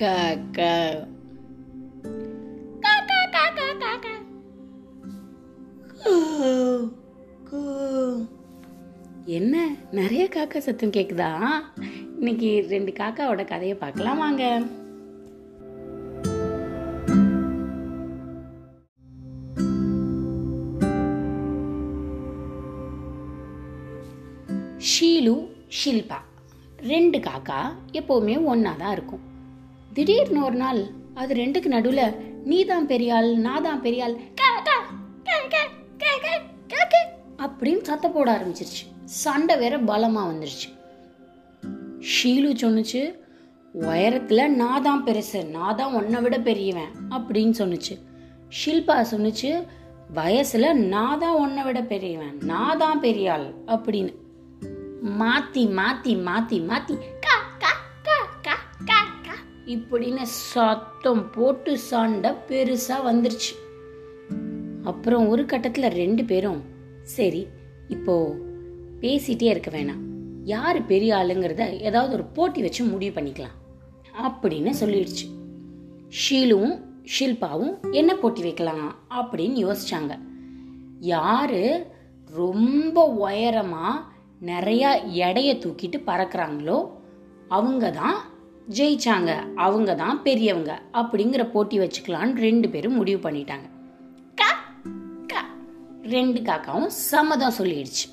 காக்கா என்ன? நிறைய காக்கா சத்தம் கேக்குதா? இன்னைக்கு ரெண்டு காக்காவோட கதையை பார்க்கலாம் வாங்க. ஷீலு ஷில்பா. ரெண்டு காக்கா எப்போவுமே ஒன்றா தான் இருக்கும். திடீர்னு ஒரு நாள் அது ரெண்டுக்கு நடுவில் நீ தான் பெரியாள் நான் தான் பெரியாள் அப்படின்னு சத்த போட ஆரம்பிச்சிருச்சு. சண்டை வேற பலமாக வந்துருச்சு. ஷீலு சொன்னுச்சு உயரத்தில் நான் தான் பெருசு நான் தான் உன்னை விட பெரியவன் அப்படின்னு சொன்னுச்சு. ஷில்பா சொன்னுச்சு வயசுல நான் தான் உன்னை விட பெரியவன் நான் தான் பெரியாள் அப்படின்னு. மாத்தி மாத்தி மாத்தி மாத்தி இப்படின்னு சத்தம் போட்டு சாண்டை பெருசாக வந்துருச்சு. அப்புறம் ஒரு கட்டத்தில் ரெண்டு பேரும் சரி இப்போ பேசிட்டே இருக்க வேணாம். யார் பெரிய ஆளுங்கிறத ஏதாவது ஒரு போட்டி வச்சு முடிவு பண்ணிக்கலாம். அப்படின்னு சொல்லிடுச்சு. ஷீலுவும் ஷில்பாவும் என்ன போட்டி வைக்கலாம்? அப்படின்னு யோசிச்சாங்க. யார் ரொம்ப உயரமாக நிறையா எடையை தூக்கிட்டு பறக்கிறாங்களோ அவங்க தான் ஜெயிச்சாங்க. அவங்க தான் பெரியவங்க. அப்படிங்கிற போட்டி வச்சுக்கலான்னு ரெண்டு பேரும் முடிவு பண்ணிட்டாங்க. ரெண்டு காக்காவும் சம்மதம் சொல்லிடுச்சு.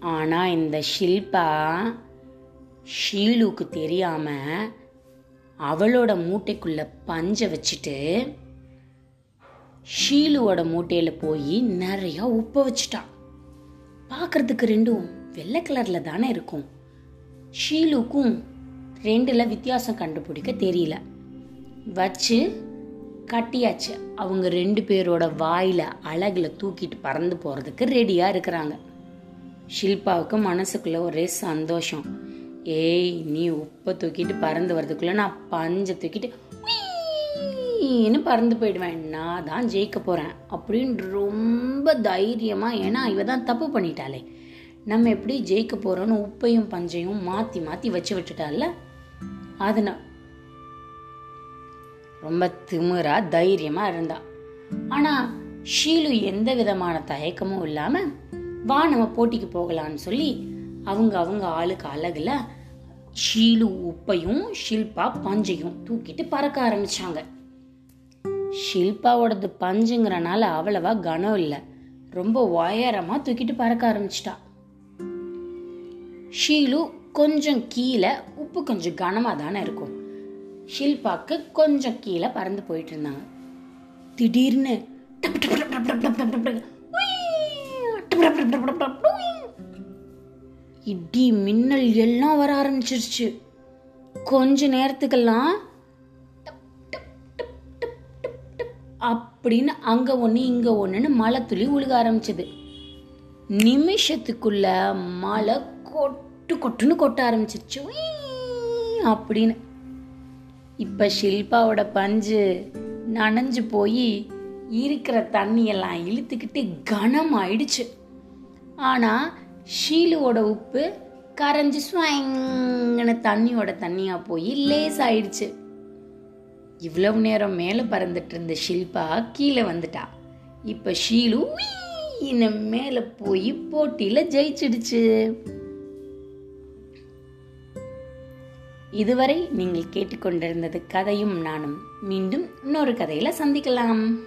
ஆனா இந்த ஷில்பா ஷீலுக்கு தெரியாம அவளோட மூட்டைக்குள்ள பஞ்ச வச்சுட்டு ஷீலுவோட மூட்டையில போய் நிறைய உப்பை வச்சுட்டான் பார்க்கறதுக்கு ரெண்டும் வெள்ளை கலர்ல தானே இருக்கும். ஷீலுக்கும் ரெண்டுல வித்தியாசம் கண்டுபிடிக்க தெரியல. வச்சு கட்டியாச்சு. அவங்க ரெண்டு பேரோட வாயில அழகில் தூக்கிட்டு பறந்து போறதுக்கு ரெடியா இருக்கிறாங்க. ஷில்பாவுக்கு மனசுக்குள்ள ஒரே சந்தோஷம். ஏய் நீ உப்பை தூக்கிட்டு பறந்து வர்றதுக்குள்ள நான் பஞ்சை தூக்கிட்டு உய்ன்னு பறந்து போயிடுவேன். நான் தான் ஜெயிக்க போறேன். அப்படின்னு ரொம்ப தைரியமா ஏன்னா இவ தான் தப்பு பண்ணிட்டாளே. நம்ம எப்படி ஜெயிக்க போறோம்னு உப்பையும் பஞ்சையும் மாத்தி மாத்தி வச்சு விட்டுட்டால அதுனா ரொம்ப திமிரா தைரியமா இருந்தா. ஆனா ஷீலு எந்த விதமான தயக்கமும் இல்லாம வா நம்ம போட்டிக்கு போகலான்னு சொல்லி அவங்க அவங்க ஆளுக்கு அழகுல ஷீலு உப்பையும் ஷில்பா பஞ்சையும் தூக்கிட்டு பறக்க ஆரம்பிச்சாங்க. ஷில்பாவோடது பஞ்சுங்கிறனால அவ்வளவா கனம் இல்லை. ரொம்ப உயரமா தூக்கிட்டு பறக்க ஆரம்பிச்சிட்டா. ஷீலு கொஞ்சம் கீழே உப்பு கொஞ்சம் கனமாக தானே இருக்கும் ஷில்பாக்கு கொஞ்சம் கீழே பறந்து போயிட்டு இருந்தாங்க திடீர்னு இடி மின்னல் எல்லாம் வர ஆரம்பிச்சிருச்சு கொஞ்ச நேரத்துக்கெல்லாம் அப்படின்னு அங்க ஒன்று இங்க ஒன்றுன்னு மழை துளி உழுக ஆரம்பிச்சது நிமிஷத்துக்குள்ள மழை கொட்டு கொட்டுன்னு கொட்ட ஆரம்பிச்சிருச்சு அப்படின்னு. இப்ப ஷில்பாவோட பஞ்சு நனைஞ்சு போய் இருக்கிற தண்ணியெல்லாம் இழுத்துக்கிட்டு கனம் ஆயிடுச்சு ஆனா ஷீலுவோட உப்பு கரைஞ்சு ஸ்வாங்கன்னு தண்ணியோட தண்ணியா போய் லேஸ் ஆயிடுச்சு இவ்வளவு நேரம் மேலே பறந்துட்டு இருந்த ஷில்பா கீழே வந்துட்டா. இப்ப ஷீலு உய்யின்னு மேலே போய் போட்டியில ஜெயிச்சிடுச்சு. இதுவரை நீங்கள் கேட்டுக்கொண்டிருந்தது கதையும் நானும். மீண்டும் இன்னொரு கதையில சந்திக்கலாம்.